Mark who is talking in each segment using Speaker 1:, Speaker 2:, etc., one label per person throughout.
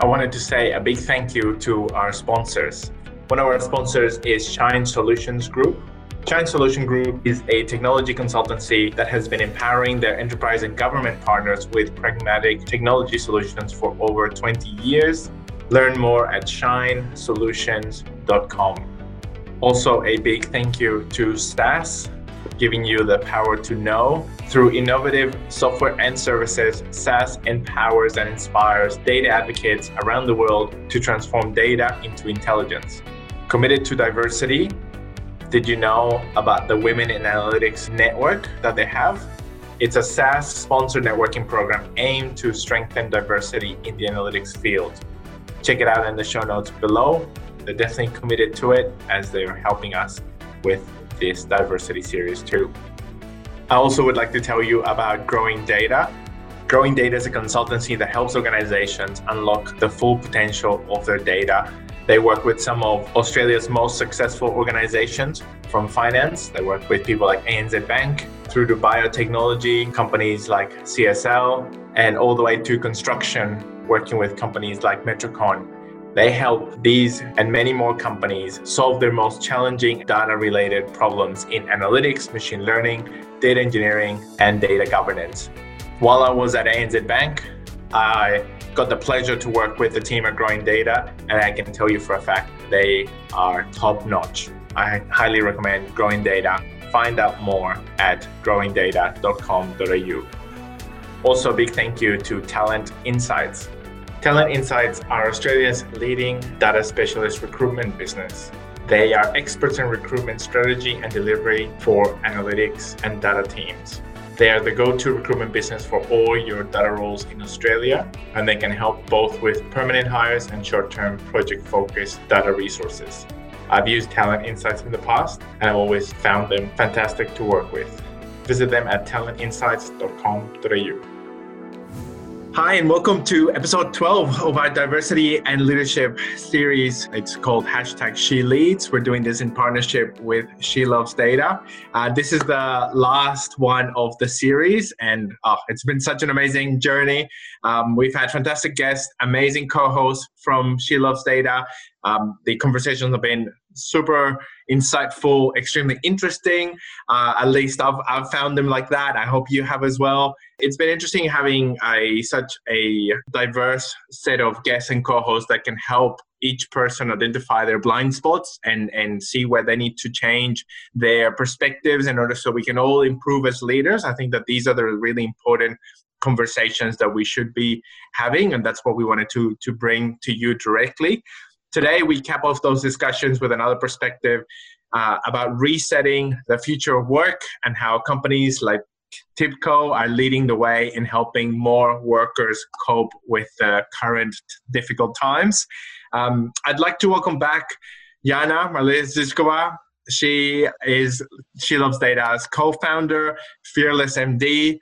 Speaker 1: I wanted to say a big thank you to our sponsors. One of our sponsors is Shine Solutions Group. Shine Solution Group is a technology consultancy that has been empowering their enterprise and government partners with pragmatic technology solutions for over 20 years. Learn more at shinesolutions.com. Also, a big thank you to SAS, giving you the power to know. Through innovative software and services, SAS empowers and inspires data advocates around the world to transform data into intelligence. Committed to diversity, did you know about the Women in Analytics Network that they have? It's a SAS sponsored networking program aimed to strengthen diversity in the analytics field. Check it out in the show notes below. They're definitely committed to it as they're helping us with this diversity series too. I also would like to tell you about Growing Data. Growing Data is a consultancy that helps organizations unlock the full potential of their data. They work with some of Australia's most successful organizations from finance. They work with people like ANZ Bank through to biotechnology, companies like CSL, and all the way to construction, working with companies like Metricon they help these and many more companies solve their most challenging data related problems in analytics, machine learning, data engineering, and data governance. While I was at ANZ Bank, I got the pleasure to work with the team at Growing Data, and I can tell you for a fact they are top notch. I highly recommend Growing Data. Find out more at growingdata.com.au. Also, a big thank you to Talent Insights. Talent Insights are Australia's leading data specialist recruitment business. They are experts in recruitment strategy and delivery for analytics and data teams. They are the go to recruitment business for all your data roles in Australia, and they can help both with permanent hires and short term project focused data resources. I've used Talent Insights in the past, and I've always found them fantastic to work with. Visit them at talentinsights.com.au. Hi, and welcome to episode 12 of our diversity and leadership series. It's called hashtag She Leads. We're doing this in partnership with She Loves Data. Uh, this is the last one of the series, and oh, it's been such an amazing journey. Um, we've had fantastic guests, amazing co hosts from She Loves Data. Um, the conversations have been super insightful, extremely interesting. Uh, at least I've, I've found them like that. I hope you have as well. It's been interesting having a such a diverse set of guests and co-hosts that can help each person identify their blind spots and and see where they need to change their perspectives in order so we can all improve as leaders. I think that these are the really important conversations that we should be having and that's what we wanted to to bring to you directly Today, we cap off those discussions with another perspective uh, about resetting the future of work and how companies like TIBCO are leading the way in helping more workers cope with the current difficult times. Um, I'd like to welcome back Yana Maliziskova. She is She Loves Data's co-founder, Fearless MD.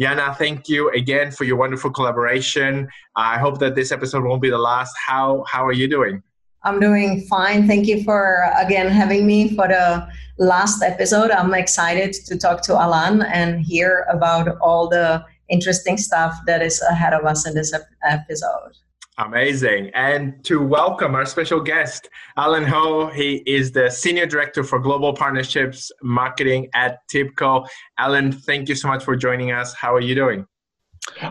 Speaker 1: Yana, thank you again for your wonderful collaboration. I hope that this episode won't be the last. How how are you doing?
Speaker 2: I'm doing fine. Thank you for again having me for the last episode. I'm excited to talk to Alan and hear about all the interesting stuff that is ahead of us in this episode.
Speaker 1: Amazing. And to welcome our special guest, Alan Ho. He is the Senior Director for Global Partnerships Marketing at TIBCO. Alan, thank you so much for joining us. How are you doing?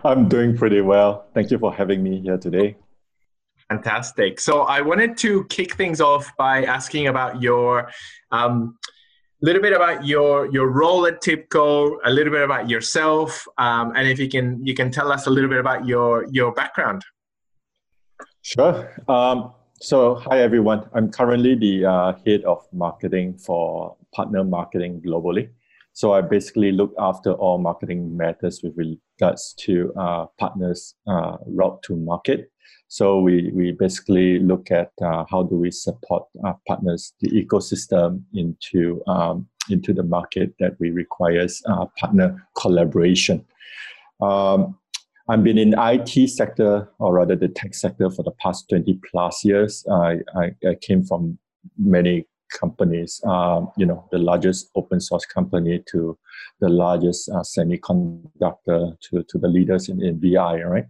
Speaker 3: I'm doing pretty well. Thank you for having me here today.
Speaker 1: Fantastic. So I wanted to kick things off by asking about your um, little bit about your your role at TIBCO, a little bit about yourself, um, and if you can you can tell us a little bit about your your background.
Speaker 3: Sure. Um, so hi everyone. I'm currently the uh, head of marketing for partner marketing globally. So I basically look after all marketing matters with regards to uh, partners' uh, route to market so we, we basically look at uh, how do we support our partners, the ecosystem into um, into the market that we requires uh, partner collaboration. Um, I've been in IT sector or rather the tech sector for the past 20 plus years. I, I, I came from many companies, um, you know, the largest open source company to the largest uh, semiconductor to, to the leaders in, in BI, right?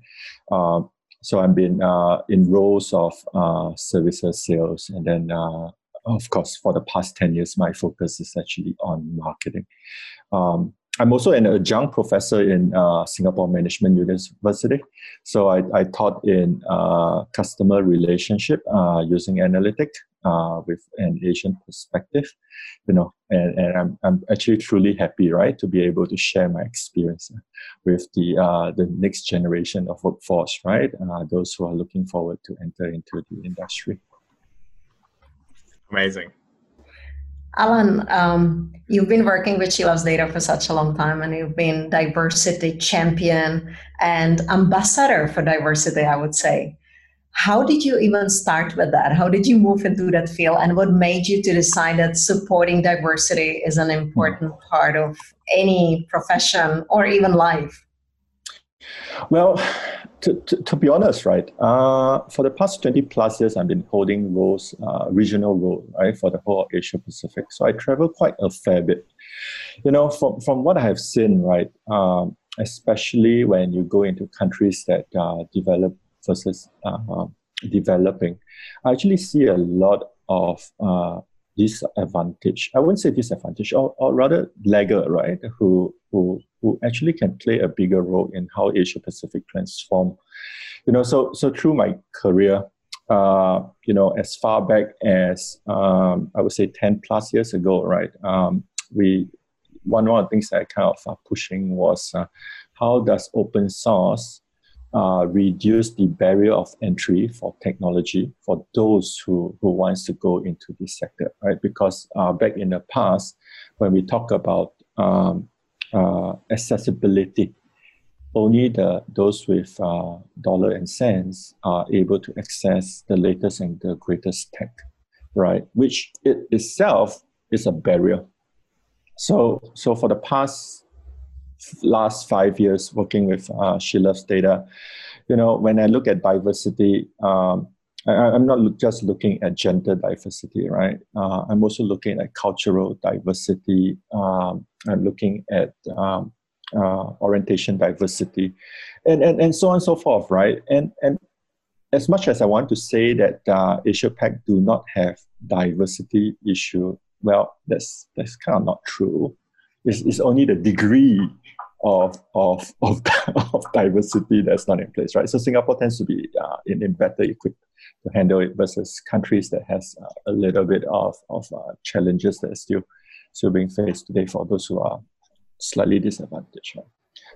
Speaker 3: Um, so I've been uh, in roles of uh, services sales, and then uh, of course for the past ten years, my focus is actually on marketing. Um, I'm also an adjunct professor in uh, Singapore Management University. So I, I taught in uh, customer relationship uh, using analytic uh, with an Asian perspective, you know, and, and I'm, I'm actually truly happy, right, to be able to share my experience with the uh, the next generation of workforce, right, uh, those who are looking forward to enter into the industry.
Speaker 1: Amazing.
Speaker 2: Alan, um, you've been working with She Loves Data for such a long time, and you've been diversity champion and ambassador for diversity, I would say. How did you even start with that? How did you move into that field, and what made you to decide that supporting diversity is an important part of any profession or even life?
Speaker 3: Well, to, to, to, be honest, right, uh, for the past 20 plus years, I've been holding roles, uh, regional role, right, for the whole Asia Pacific. So I travel quite a fair bit. You know, from, from what I have seen, right, um, especially when you go into countries that uh, develop versus uh, developing, I actually see a lot of uh, disadvantage. I wouldn't say disadvantage, or, or rather laggard, right? Who who who actually can play a bigger role in how Asia Pacific transform. You know, so so through my career, uh, you know, as far back as um, I would say ten plus years ago, right? Um, we one of the things that I kind of uh, pushing was uh, how does open source uh, reduce the barrier of entry for technology for those who, who wants to go into this sector, right? Because uh, back in the past, when we talk about um, uh, accessibility, only the those with uh, dollar and cents are able to access the latest and the greatest tech, right? Which it itself is a barrier. So, so for the past last five years working with uh, She Loves Data, you know, when I look at diversity, um, I, am not just looking at gender diversity, right? Uh, I'm also looking at cultural diversity. Um, I'm looking at um, uh, orientation diversity, and, and and so on and so forth, right? And and as much as I want to say that uh, Asia Pac do not have diversity issue, well, that's that's kind of not true. It's, it's only the degree of, of, of, of diversity that's not in place, right? So Singapore tends to be uh, in, in better equipped to handle it versus countries that has uh, a little bit of, of uh, challenges that are still, still being faced today for those who are slightly disadvantaged. Right?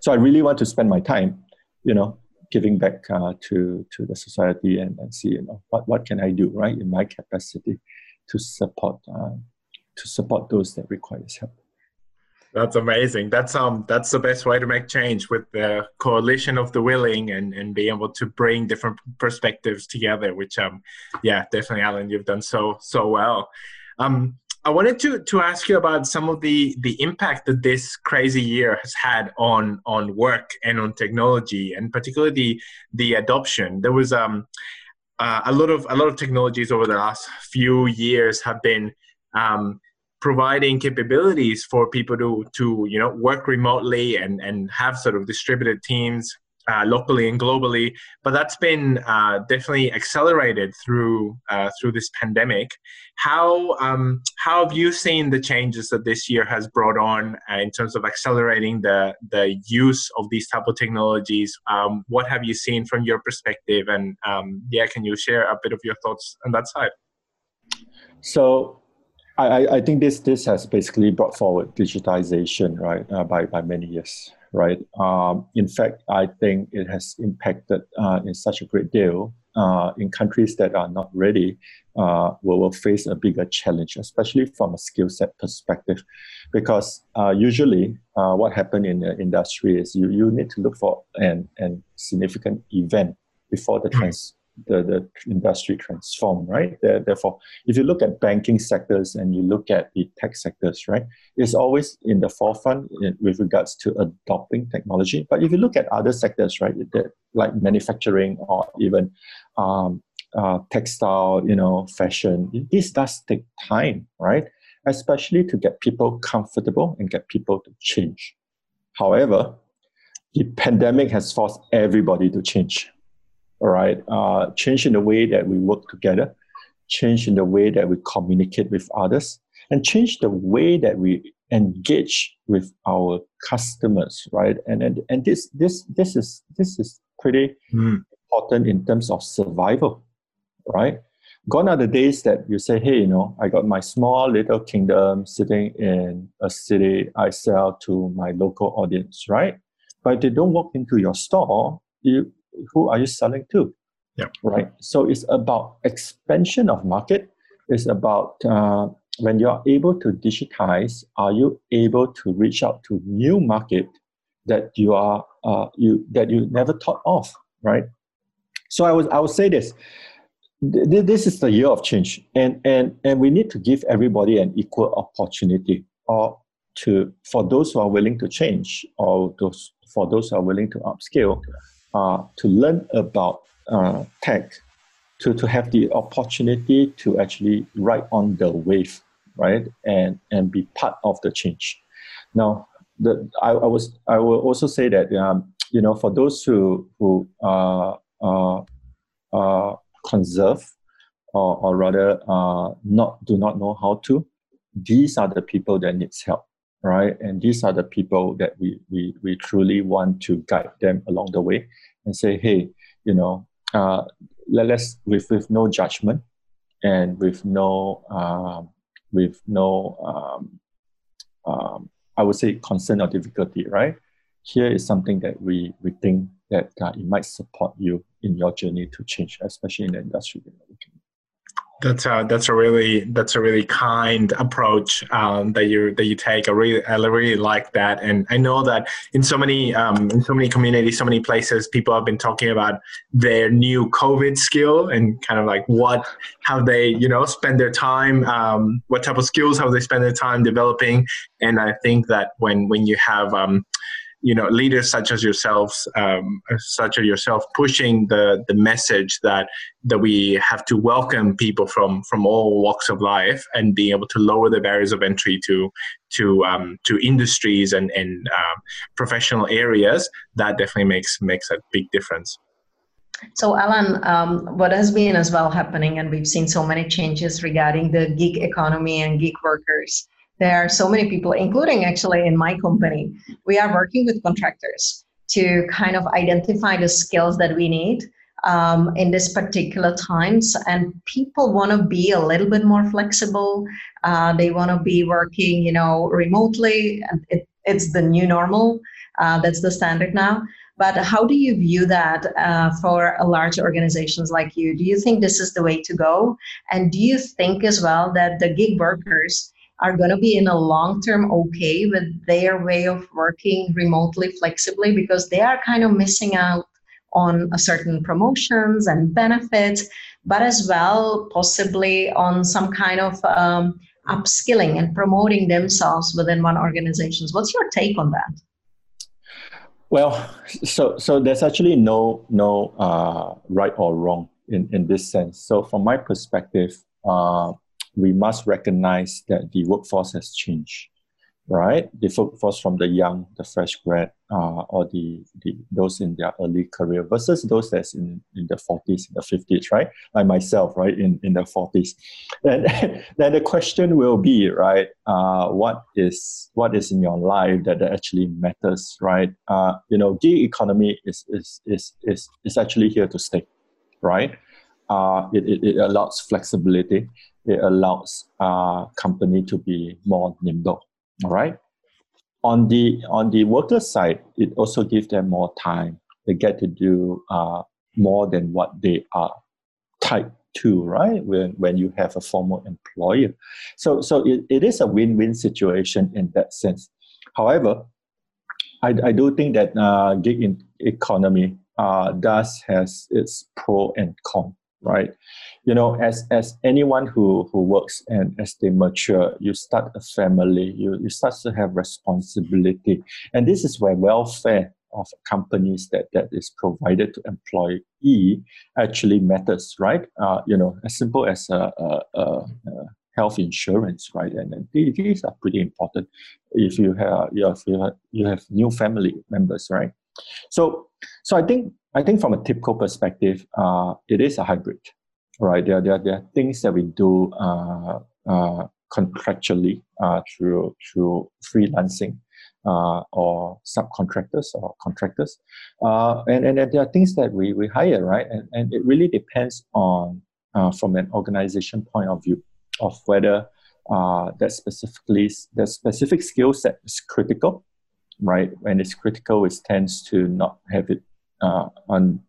Speaker 3: So I really want to spend my time, you know, giving back uh, to, to the society and, and see, you know, what, what can I do, right, in my capacity to support, uh, to support those that require help.
Speaker 1: That's amazing. That's um that's the best way to make change with the coalition of the willing and and be able to bring different perspectives together. Which um yeah definitely Alan you've done so so well. Um I wanted to to ask you about some of the the impact that this crazy year has had on on work and on technology and particularly the the adoption. There was um uh, a lot of a lot of technologies over the last few years have been um, providing capabilities for people to to you know work remotely and and have sort of distributed teams uh, locally and globally. But that's been uh, definitely accelerated through uh, through this pandemic. How um, how have you seen the changes that this year has brought on uh, in terms of accelerating the the use of these type of technologies? Um, what have you seen from your perspective? And um, yeah, can you share a bit of your thoughts on that side?
Speaker 3: So I, I think this this has basically brought forward digitization, right, uh, by by many years, right. Um, in fact, I think it has impacted uh, in such a great deal uh, in countries that are not ready. Uh, will will face a bigger challenge, especially from a skill set perspective, because uh, usually uh, what happened in the industry is you you need to look for an an significant event before the hmm. trans the, the industry transform, right? Therefore, if you look at banking sectors and you look at the tech sectors, right, it's always in the forefront with regards to adopting technology. But if you look at other sectors, right, like manufacturing or even um, uh, textile, you know, fashion, this does take time, right? Especially to get people comfortable and get people to change. However, the pandemic has forced everybody to change all right, uh, change in the way that we work together, change in the way that we communicate with others, and change the way that we engage with our customers, right? And and, and this this this is this is pretty mm. important in terms of survival, right? Gone are the days that you say, hey, you know, I got my small little kingdom sitting in a city. I sell to my local audience, right? But if they don't walk into your store, you who are you selling to?
Speaker 1: Yeah.
Speaker 3: Right. So it's about expansion of market. It's about uh, when you are able to digitize, are you able to reach out to new market that you are uh, you that you never thought of, right? So I was I would say this. This is the year of change, and and and we need to give everybody an equal opportunity, or to for those who are willing to change, or those for those who are willing to upscale, uh, to learn about uh, tech, to to have the opportunity to actually ride on the wave right? And and be part of the change. Now, the I, I was I will also say that um, you know for those who who uh, uh, uh, conserve or, or rather uh, not do not know how to, these are the people that needs help, right? And these are the people that we we we truly want to guide them along the way and say, hey, you know, uh, let, us with with no judgment and with no um, with no, um, um, I would say, concern or difficulty, right? Here is something that we, we think that uh, it might support you in your journey to change, especially in the industry that you're working
Speaker 1: that's a that's a really that's a really kind approach um, that you that you take. I really I really like that, and I know that in so many um, in so many communities, so many places, people have been talking about their new COVID skill and kind of like what how they you know spend their time, um, what type of skills have they spend their time developing, and I think that when when you have um, you know leaders such as yourselves um, such as yourself pushing the the message that that we have to welcome people from from all walks of life and being able to lower the barriers of entry to to um, to industries and and um, professional areas that definitely makes makes a big difference.
Speaker 2: So, Alan, um, what has been as well happening, and we've seen so many changes regarding the gig economy and gig workers there are so many people, including actually in my company, we are working with contractors to kind of identify the skills that we need um, in this particular times. And people want to be a little bit more flexible. Uh, they want to be working you know remotely. It, it's the new normal. Uh, that's the standard now. But how do you view that uh, for large organizations like you? Do you think this is the way to go? And do you think as well that the gig workers are going to be in a long term okay with their way of working remotely flexibly because they are kind of missing out on a certain promotions and benefits but as well possibly on some kind of um, upskilling and promoting themselves within one organizations what's your take on that?
Speaker 3: Well so so there's actually no no uh, right or wrong in in this sense. So from my perspective uh, we must recognize that the workforce has changed, right? The workforce from the young, the fresh grad, uh, or the, the those in their early career versus those that's in, in the 40s, the 50s, right? Like myself, right, in, in the 40s. And then the question will be, right, uh, what is what is in your life that actually matters, right? Uh, you know, gig economy is, is, is, is, is actually here to stay, right? Uh, it, it, it allows flexibility it allows uh, company to be more nimble. All right. On the on the worker side, it also gives them more time. They get to do uh, more than what they are tied to, right? When when you have a formal employer, so so it, it is a win-win situation in that sense. However, I, I do think that uh, gig economy uh, does has its pro and con right? You know, as as anyone who who works and as they mature, you start a family, you, you start to have responsibility. And this is where welfare of companies that, that is provided to employee actually matters, right? Uh, you know, as simple as a, a, a, health insurance, right? And, and these are pretty important if you have you have, you have, you have new family members, right? So so I think I think from a typical perspective, uh, it is a hybrid, right? There, there, there are things that we do uh, uh, contractually uh, through through freelancing uh, or subcontractors or contractors, uh, and and there are things that we we hire, right? And and it really depends on from an organization point of view of whether that specifically that specific skill set is critical right? When it's critical, it tends to not have it uh, on,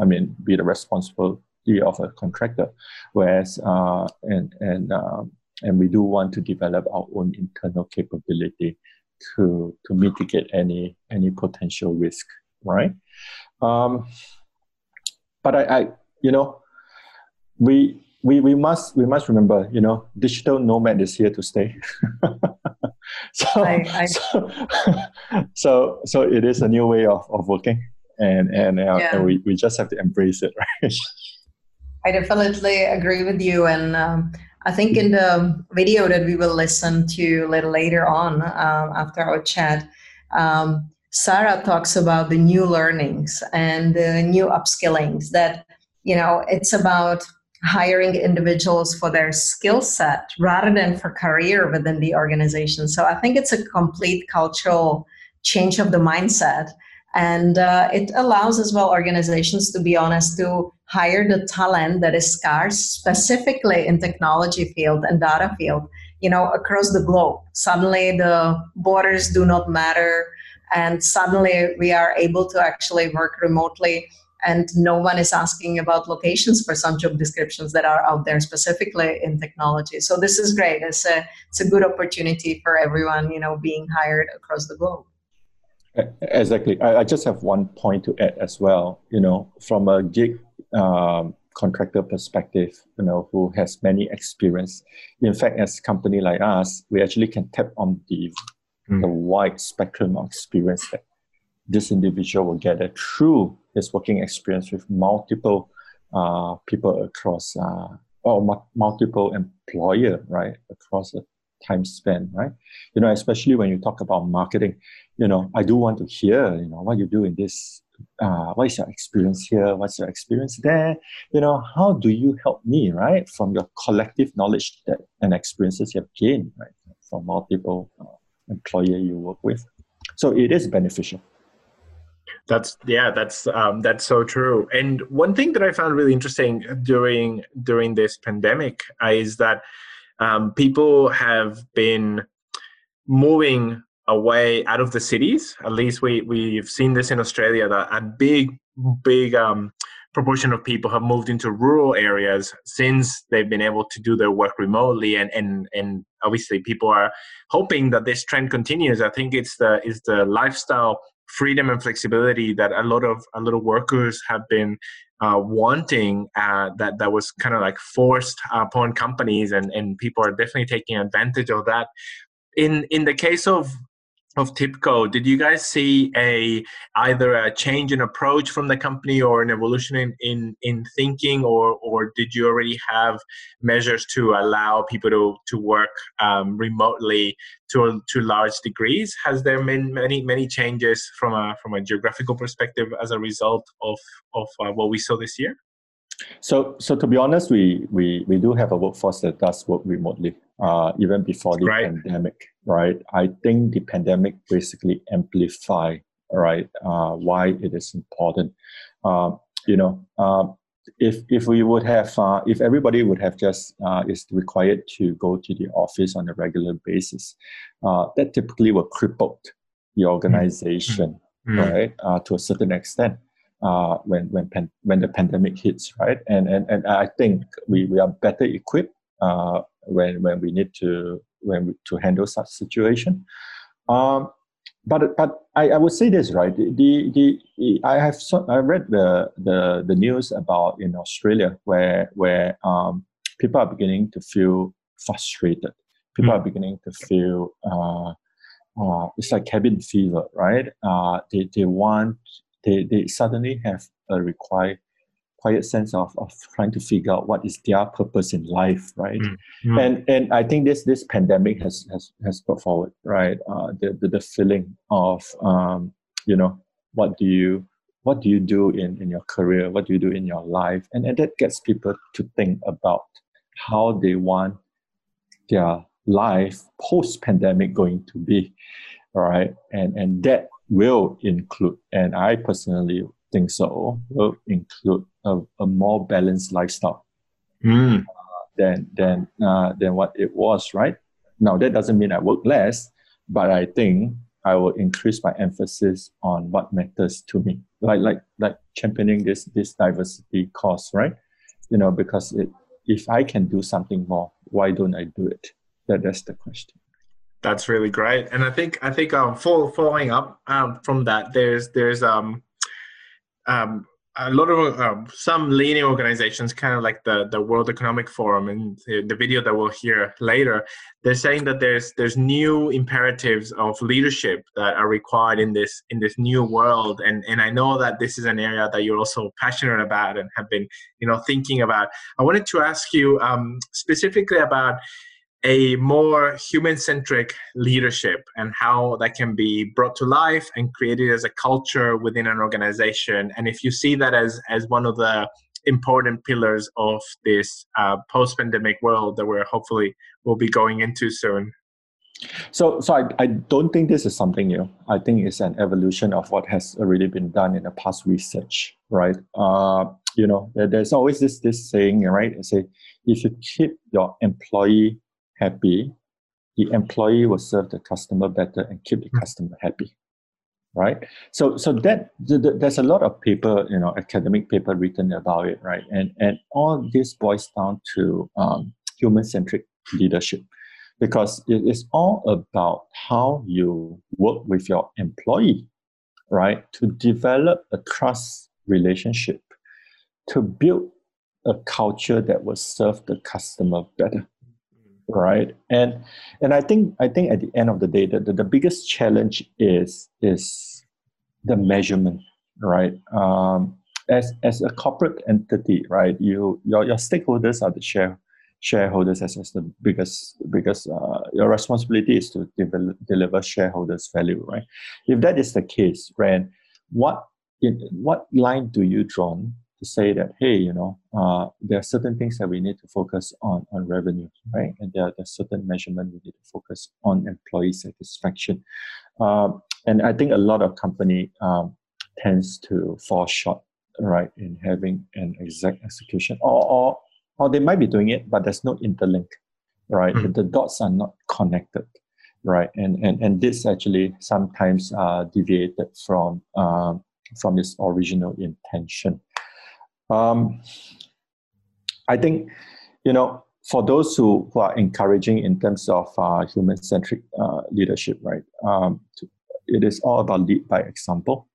Speaker 3: I mean, be the responsibility of a contractor. Whereas, uh, and and um, and we do want to develop our own internal capability to to mitigate any any potential risk, right? Um, but I, I, you know, we we we must we must remember, you know, digital nomad is here to stay. so, I, I, so, so, so it is a new way of, of working and and, uh, yeah. and we, we just have to embrace it right
Speaker 2: i definitely agree with you and um, i think in the video that we will listen to a little later on um, after our chat um, sarah talks about the new learnings and the new upskillings that you know it's about hiring individuals for their skill set rather than for career within the organization. So I think it's a complete cultural change of the mindset. And uh, it allows as well organizations to be honest to hire the talent that is scarce, specifically in technology field and data field, you know, across the globe. Suddenly the borders do not matter. And suddenly we are able to actually work remotely and no one is asking about locations for some job descriptions that are out there specifically in technology so this is great it's a it's a good opportunity for everyone you know being hired across the globe
Speaker 3: exactly i, I just have one point to add as well you know from a gig um, contractor perspective you know who has many experience in fact as a company like us we actually can tap on the mm. the wide spectrum of experience that this individual will gather through his working experience with multiple uh, people across uh, or multiple employer, right, across a time span, right? You know, especially when you talk about marketing, you know, I do want to hear, you know, what you do in this, uh, what is your experience here? What's your experience there? You know, how do you help me, right, from your collective knowledge that and experiences you have gained, right, from multiple uh, employer you work with. So it is beneficial.
Speaker 1: That's yeah, that's um, that's so true. And one thing that I found really interesting during during this pandemic uh, is that um, people have been moving away out of the cities. At least we we've seen this in Australia that a big big um, proportion of people have moved into rural areas since they've been able to do their work remotely and and and obviously people are hoping that this trend continues i think it's the is the lifestyle freedom and flexibility that a lot of a lot of workers have been uh, wanting uh, that that was kind of like forced upon companies and and people are definitely taking advantage of that. In in the case of of TIBCO, did you guys see a either a change in approach from the company or an evolution in, in, in thinking, or or did you already have measures to allow people to to work um, remotely to to large degrees? Has there been many many changes from a from a geographical perspective as a result of of uh, what we saw this year?
Speaker 3: So, so to be honest, we we we do have a workforce that does work remotely, uh, even before the right. pandemic, right? I think the pandemic basically amplify, right, uh, why it is important. Uh, you know, uh, if if we would have, uh, if everybody would have just uh, is required to go to the office on a regular basis, that typically will cripple the organization, mm-hmm. right, to a certain extent uh, when when pan- when the pandemic hits, right? And and and I think we, we are better equipped uh, when when we need to when we, to handle such situation. Um, but but I, I would say this right. The, the, I have so, I read the, the the news about in Australia where where um, people are beginning to feel frustrated. People mm. are beginning to feel uh, uh, it's like cabin fever, right? Uh, they, they want they, they suddenly have a required quiet sense of, of trying to figure out what is their purpose in life, right? Mm-hmm. And and I think this this pandemic has has has brought forward, right? Uh, the, the the feeling of um, you know what do you what do you do in, in your career? What do you do in your life? And, and that gets people to think about how they want their life post pandemic going to be. All right. And, and that will include, and I personally think so, will include a, a more balanced lifestyle mm. uh, than, than, uh, than what it was, right? Now, that doesn't mean I work less, but I think I will increase my emphasis on what matters to me, like like like championing this this diversity cause, right? You know, because it, if I can do something more, why don't I do it? That that's the question.
Speaker 1: That's really great, and I think I think um, following up um, from that, there's there's um um a lot of um, some leading organizations, kind of like the the World Economic Forum and the, the, video that we'll hear later, they're saying that there's there's new imperatives of leadership that are required in this in this new world, and and I know that this is an area that you're also passionate about and have been you know thinking about. I wanted to ask you um, specifically about a more human centric leadership and how that can be brought to life and created as a culture within an organization. And if you see that as, as one of the important pillars of this uh, post pandemic world that we're hopefully will be going into soon.
Speaker 3: So, so I, I don't think this is something new. I think it's an evolution of what has already been done in the past research, right? Uh, you know, there's always this this saying, right? Say, if you keep your employee happy, the employee will serve the customer better and keep the hmm. customer happy right? So so that there's a lot of paper you know academic paper written about it right? And and all this boils down to um, human centric leadership. Because it is all about how you work with your employee right? To develop a trust relationship to build a culture that will serve the customer better right? And and i think i think at the end of the day the, the, the biggest challenge is is the measurement right? Um, as as a corporate entity right you your, your stakeholders are the share shareholders as, as the biggest biggest uh, your responsibility is to develop, deliver shareholders value right? If that is the case Ran, what in what line do you draw to say that hey you know uh, there are certain things that we need to focus on on revenue right? And there are, there are certain measurement we need to focus on employee satisfaction. Um, and i think a lot of company um, tends to fall short right in having an exact execution or, or or they might be doing it but there's no interlink right? Mm. the, the dots are not connected right? And and and this actually sometimes uh, deviated from um, from its original intention um, I think, you know, for those who, who are encouraging in terms of uh, human-centric uh, leadership, right? Um, it is all about lead by example,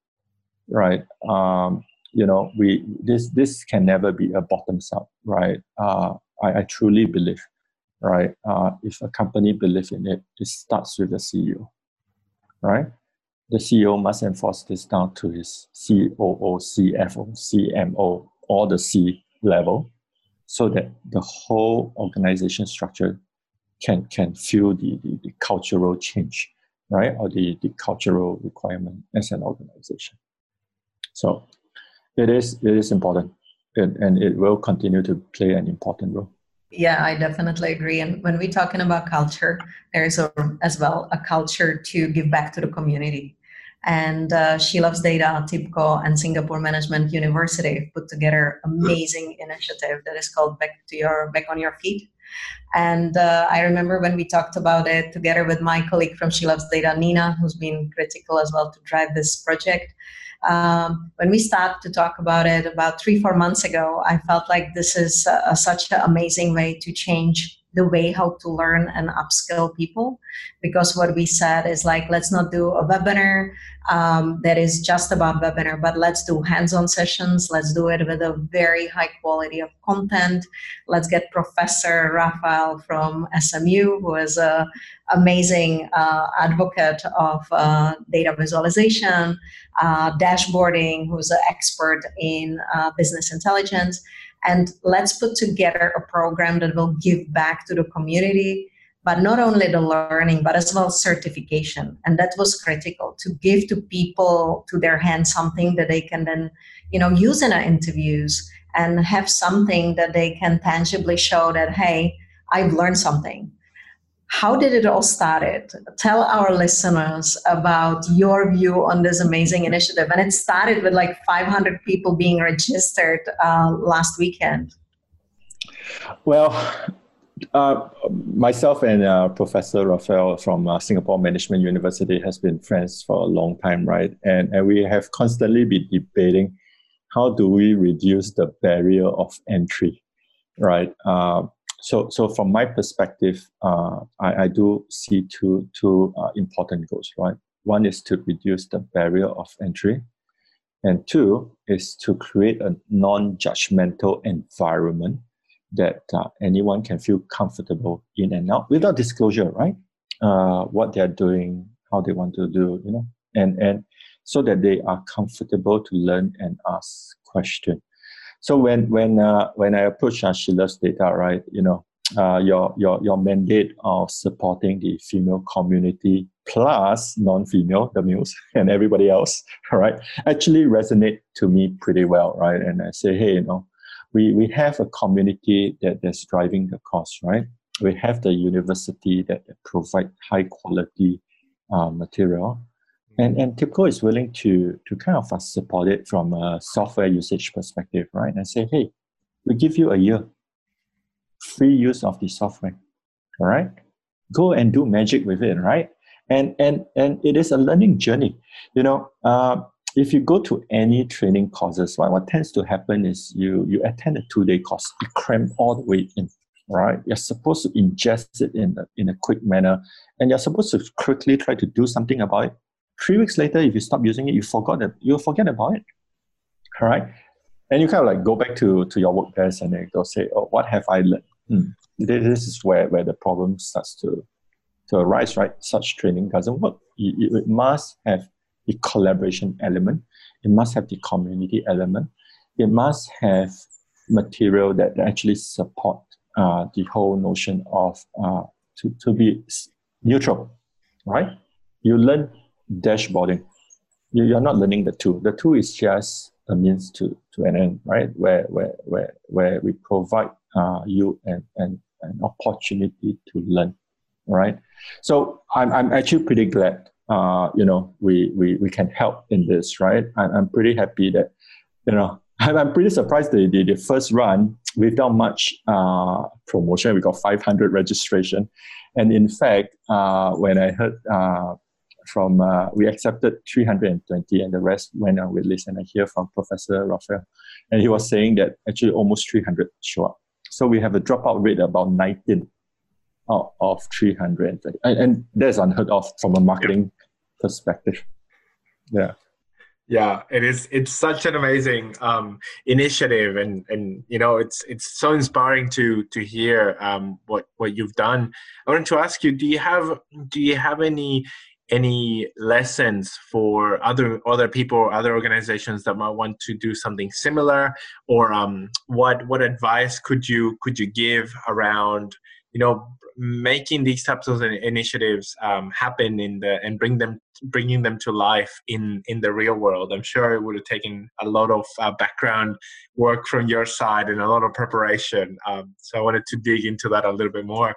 Speaker 3: right? Um, you know, we this this can never be a bottoms up, right? Uh, I, I truly believe, right? Uh, if a company believes in it, it starts with the CEO, right? The CEO must enforce this down to his COO, CFO, CMO, all the C level so that the whole organization structure can can feel the, the, the, cultural change, right? Or the, the cultural requirement as an organization. So it is it is important and, and it will continue to play an important role.
Speaker 2: Yeah, I definitely agree. And when we're talking about culture, there is a, as well a culture to give back to the community and uh, She Loves Data, TIBCO, and Singapore Management University put together amazing initiative that is called Back to Your Back on Your Feet. And uh, I remember when we talked about it together with my colleague from She Loves Data, Nina, who's been critical as well to drive this project. Um, when we started to talk about it about three, four months ago, I felt like this is uh, such an amazing way to change the way how to learn and upskill people. Because what we said is like let's not do a webinar um, that is just about webinar but let's do hands-on sessions. Let's do it with a very high quality of content. Let's get professor rafael from smu who is a amazing uh, advocate of uh, data visualization uh, dashboarding who's an expert in uh, business intelligence and let's put together a program that will give back to the community but not only the learning but as well certification. And that was critical to give to people to their hands something that they can then you know use in our interviews and have something that they can tangibly show that hey i've learned something how did it all started tell our listeners about your view on this amazing initiative and it started with like 500 people being registered uh, last weekend
Speaker 3: well uh, myself and uh, Professor Raphael from uh, Singapore Management University has been friends for a long time, right? And, and we have constantly been debating how do we reduce the barrier of entry, right? So, so from my perspective, uh, I, I do see two, two uh, important goals, right? One is to reduce the barrier of entry, and two is to create a non-judgmental environment that uh, anyone can feel comfortable in and out without disclosure, right? Uh, what they're doing, how they want to do, you know, and and so that they are comfortable to learn and ask question. So when when uh, when I approach uh, She Loves Data, right, you know, uh, your your your mandate of supporting the female community plus non-female, the males and everybody else, right, actually resonate to me pretty well, right? And I say, hey, you know, we, we have a community that, that's driving the cost, right? We have the university that, that provide high quality uh, material. And, and TIBCO is willing to, to kind of support it from a software usage perspective, right? And say, hey, we give you a year free use of the software, all right? Go and do magic with it, right? And, and, and it is a learning journey. You know, uh, if you go to any training courses, what, what tends to happen is you you attend a two-day course, you cram all the way in, right? You're supposed to ingest it in a, in a quick manner, and you're supposed to quickly try to do something about it. Three weeks later, if you stop using it, you forgot it, you'll forget about it. All right. And you kind of like go back to, to your work desk and then go say, oh, what have I learned? Hmm. This is where, where the problem starts to, to arise, right? Such training doesn't work. It, it must have the collaboration element. It must have the community element. It must have material that actually support uh, the whole notion of uh, to, to be neutral, right? You learn dashboarding. You, are not learning the tool. The tool is just a means to, to an end, right? Where, where, where, where we provide uh, you an, an, an opportunity to learn, right? So I'm, I'm actually pretty glad uh, you know, we, we, we can help in this, right? I'm, I'm pretty happy that, you know, I'm pretty surprised the, the, the first run, without much uh, promotion, we got 500 registration. And in fact, uh, when I heard uh, from, uh, we accepted 320 and the rest went on with list. And I hear from Professor Raphael, and he was saying that actually almost 300 show up. So we have a dropout rate about 19 out of 300. And, and that's unheard of from a marketing perspective. Yeah.
Speaker 1: Yeah, it is. It's such an amazing um, initiative, and and you know, it's it's so inspiring to to hear um, what what you've done. I wanted to ask you: Do you have do you have any any lessons for other other people or other organizations that might want to do something similar, or um, what what advice could you could you give around you know making these types of initiatives um, happen in the and bring them bringing them to life in in the real world? I'm sure it would have taken a lot of uh, background work from your side and a lot of preparation. Um, so i wanted to dig into that a little bit more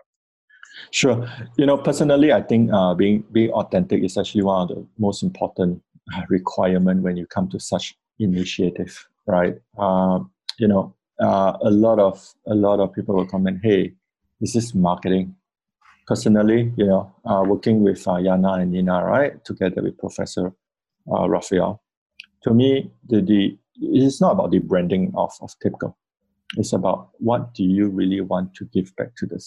Speaker 3: sure you know personally i think uh, being being authentic is actually one of the most important uh, requirement when you come to such initiative right uh, you know uh, a lot of a lot of people will comment hey this is marketing. Personally, you know, uh, working with uh, Yana and Nina, right, together with Professor Raphael, to me, the, the it's not about the branding of, of TIBCO. It's about what do you really want to give back to the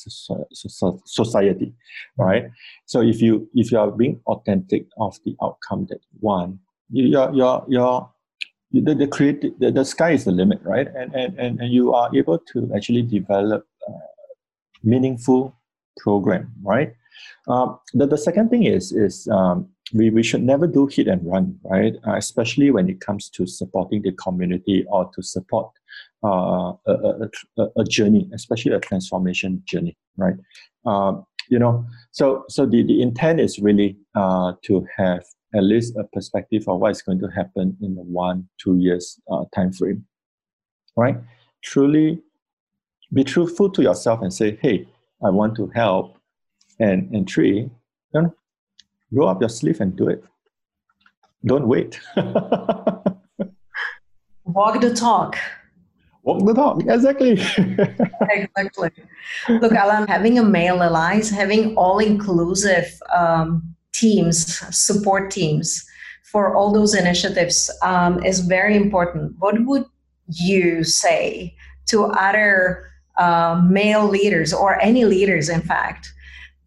Speaker 3: society, right? So if you if you are being authentic of the outcome that you want, you're you're you're the, the create the, the sky is the limit, right? And, and and and you are able to actually develop meaningful program, right? Um, the, the second thing is is um, we, we should never do hit and run, right? Uh, especially when it comes to supporting the community or to support uh, a, a, a, journey, especially a transformation journey, right? Um, you know, so so the, the intent is really uh, to have at least a perspective of what is going to happen in the one two years uh, time frame, right? Truly be truthful to yourself and say, hey, I want to help, and and three, you know, roll up your sleeve and do it. Don't wait.
Speaker 2: Walk the talk.
Speaker 3: Walk the talk, exactly.
Speaker 2: exactly. Look, Alan, having a male allies, having all inclusive um, teams, support teams for all those initiatives um, is very important. What would you say to other uh, male leaders or any leaders, in fact,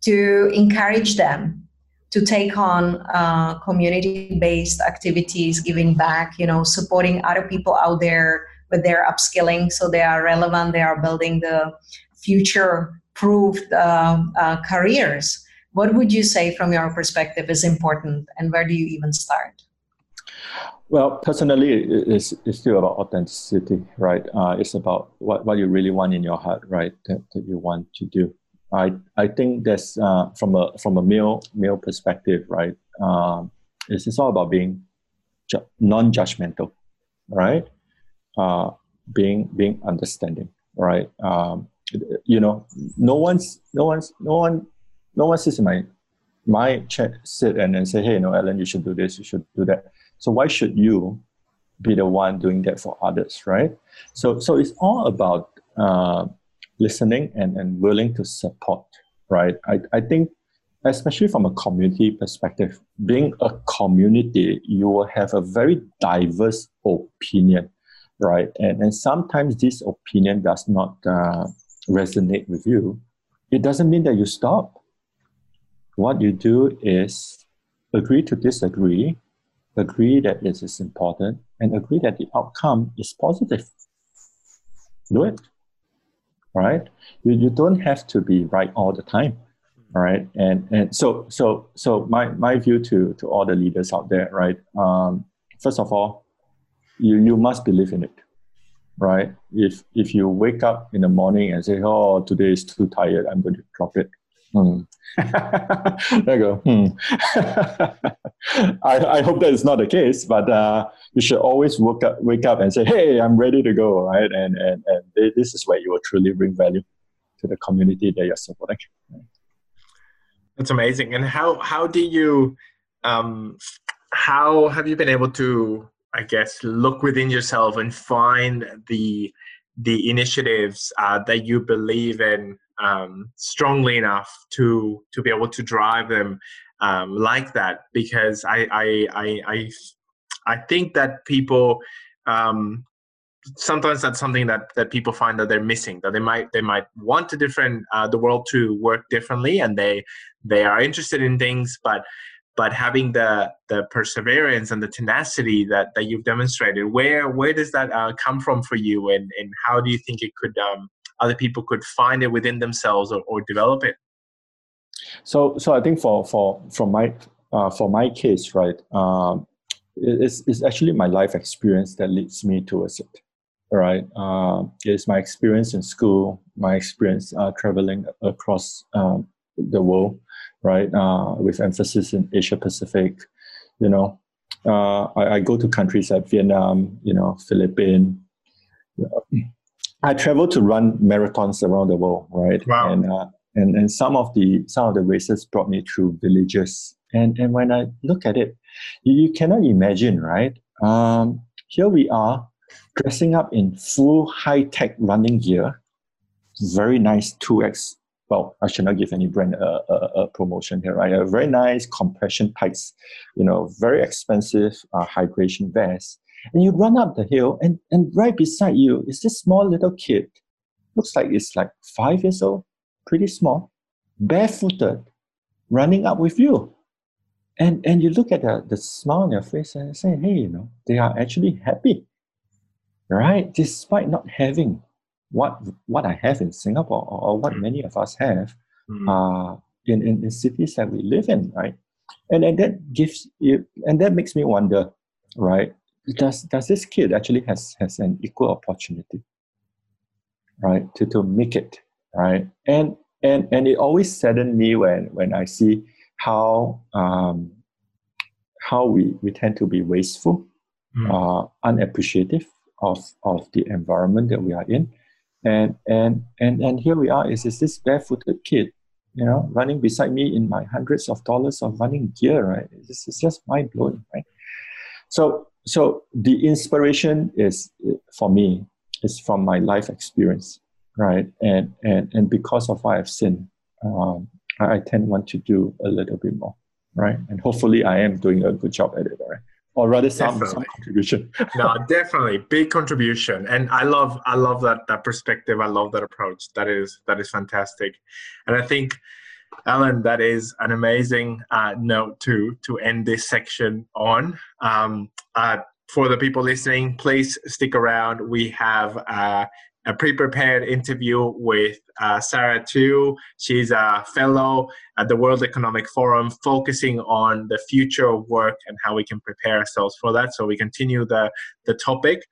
Speaker 2: to encourage them to take on uh, community-based activities, giving back, you know, supporting other people out there their upskilling so they are relevant, they are building the future-proofed uh, uh, careers. What would you say from your perspective is important and where do you even start?
Speaker 3: Well, personally, it's, it's still about authenticity, right? Uh, it's about what, what you really want in your heart, right? That, that you want to do. I I think that's uh, from a from a male male perspective, right? Um, it's, it's all about being ju- non-judgmental, right? Uh, being being understanding, right? Um, you know, no one's no one's no one no one sits in my my chair sit and then say, hey, no, Alan, you should do this, you should do that. So why should you be the one doing that for others, right? So so it's all about uh, listening and, and willing to support, right? I, I think, especially from a community perspective, being a community, you will have a very diverse opinion, right? And, and sometimes this opinion does not uh, resonate with you. It doesn't mean that you stop. What you do is agree to disagree, agree that it is important, and agree that the outcome is positive. Do it right? You, you don't have to be right all the time, right? And and so so so my my view to to all the leaders out there, right? Um, first of all, you you must believe in it, right? If if you wake up in the morning and say, "Oh, today is too tired, I'm going to drop it," Hmm. there you go. Hmm. I, I hope that is not the case, but uh, you should always wake up, wake up and say, "Hey, I'm ready to go!" Right, and and and this is where you will truly bring value to the community that you're supporting.
Speaker 1: That's amazing. And how how do you um, how have you been able to I guess look within yourself and find the the initiatives uh, that you believe in um, strongly enough to to be able to drive them um, like that. Because I I I I, I think that people um, sometimes that's something that that people find that they're missing that they might they might want a different uh, the world to work differently and they they are interested in things but but having the the perseverance and the tenacity that that you've demonstrated where where does that uh, come from for you? And and how do you think it could um, other people could find it within themselves or, or develop it?
Speaker 3: So so i think for for from my uh, for my case right um, it's, it's actually my life experience that leads me towards it right? Uh, it's my experience in school my experience uh, traveling across um, the world right uh, with emphasis in asia pacific you know uh, I, I, go to countries like vietnam you know philippines I travel to run marathons around the world, right?
Speaker 1: Wow.
Speaker 3: And uh, and and some of the some of the races brought me through villages. And and when I look at it, you, you cannot imagine, right? Um, here we are, dressing up in full high tech running gear, very nice two X. Well, I should not give any brand a, a, a, promotion here, right? A very nice compression tights, you know, very expensive uh, hydration vest and you run up the hill, and, and right beside you is this small little kid. Looks like it's like five years old, pretty small, barefooted, running up with you. And, and you look at the, the smile on their face and say, hey, you know, they are actually happy, right? Despite not having what, what I have in Singapore or, what many of us have mm-hmm. uh, in, in, in cities that we live in, right? And, and that gives you, and that makes me wonder, right? does does this kid actually has has an equal opportunity right to to make it right and and and it always saddened me when when I see how um, how we, we tend to be wasteful, mm. uh, unappreciative of of the environment that we are in, and and and and here we are is is this barefooted kid, you know, running beside me in my hundreds of dollars of running gear, right? This is just mind blowing, right? So so the inspiration is for me is from my life experience right? And and and because of what I've seen, um, I, I tend want to do a little bit more, right? And hopefully, I am doing a good job at it, right? Or rather, some, some contribution.
Speaker 1: no, definitely big contribution, and I love I love that that perspective. I love that approach. That is that is fantastic, and I think. Alan, that is an amazing uh, note to to end this section on. Um, uh, for the people listening, please stick around. We have uh, a pre-prepared interview with uh, Sarah Tu. She's a fellow at the World Economic Forum, focusing on the future of work and how we can prepare ourselves for that. So we continue the the topic,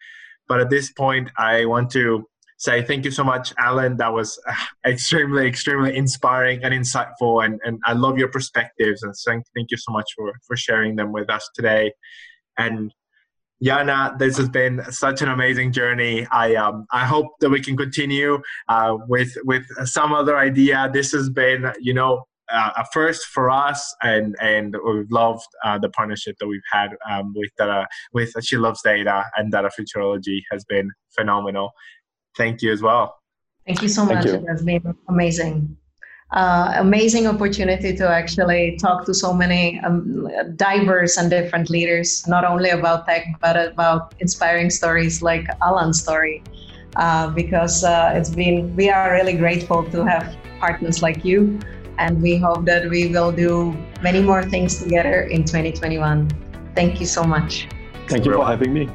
Speaker 1: but at this point, I want to say thank you so much, Alan. That was uh, extremely, extremely inspiring and insightful, and and I love your perspectives. And thank thank you so much for for sharing them with us today. And Jana, this has been such an amazing journey. I um, I hope that we can continue uh, with with some other idea. This has been, you know, uh, a first for us, and and we've loved uh, the partnership that we've had um, with uh, with She Loves Data and Data Futurology has been phenomenal. Thank you as well.
Speaker 2: Thank you so much. It has been amazing uh, amazing opportunity to actually talk to so many um, diverse and different leaders, not only about tech, but about inspiring stories like Alan's story. Uh, because uh, it's been, we are really grateful to have partners like you, and we hope that we will do many more things together in 2021. Thank you so much.
Speaker 3: Thank you for having me.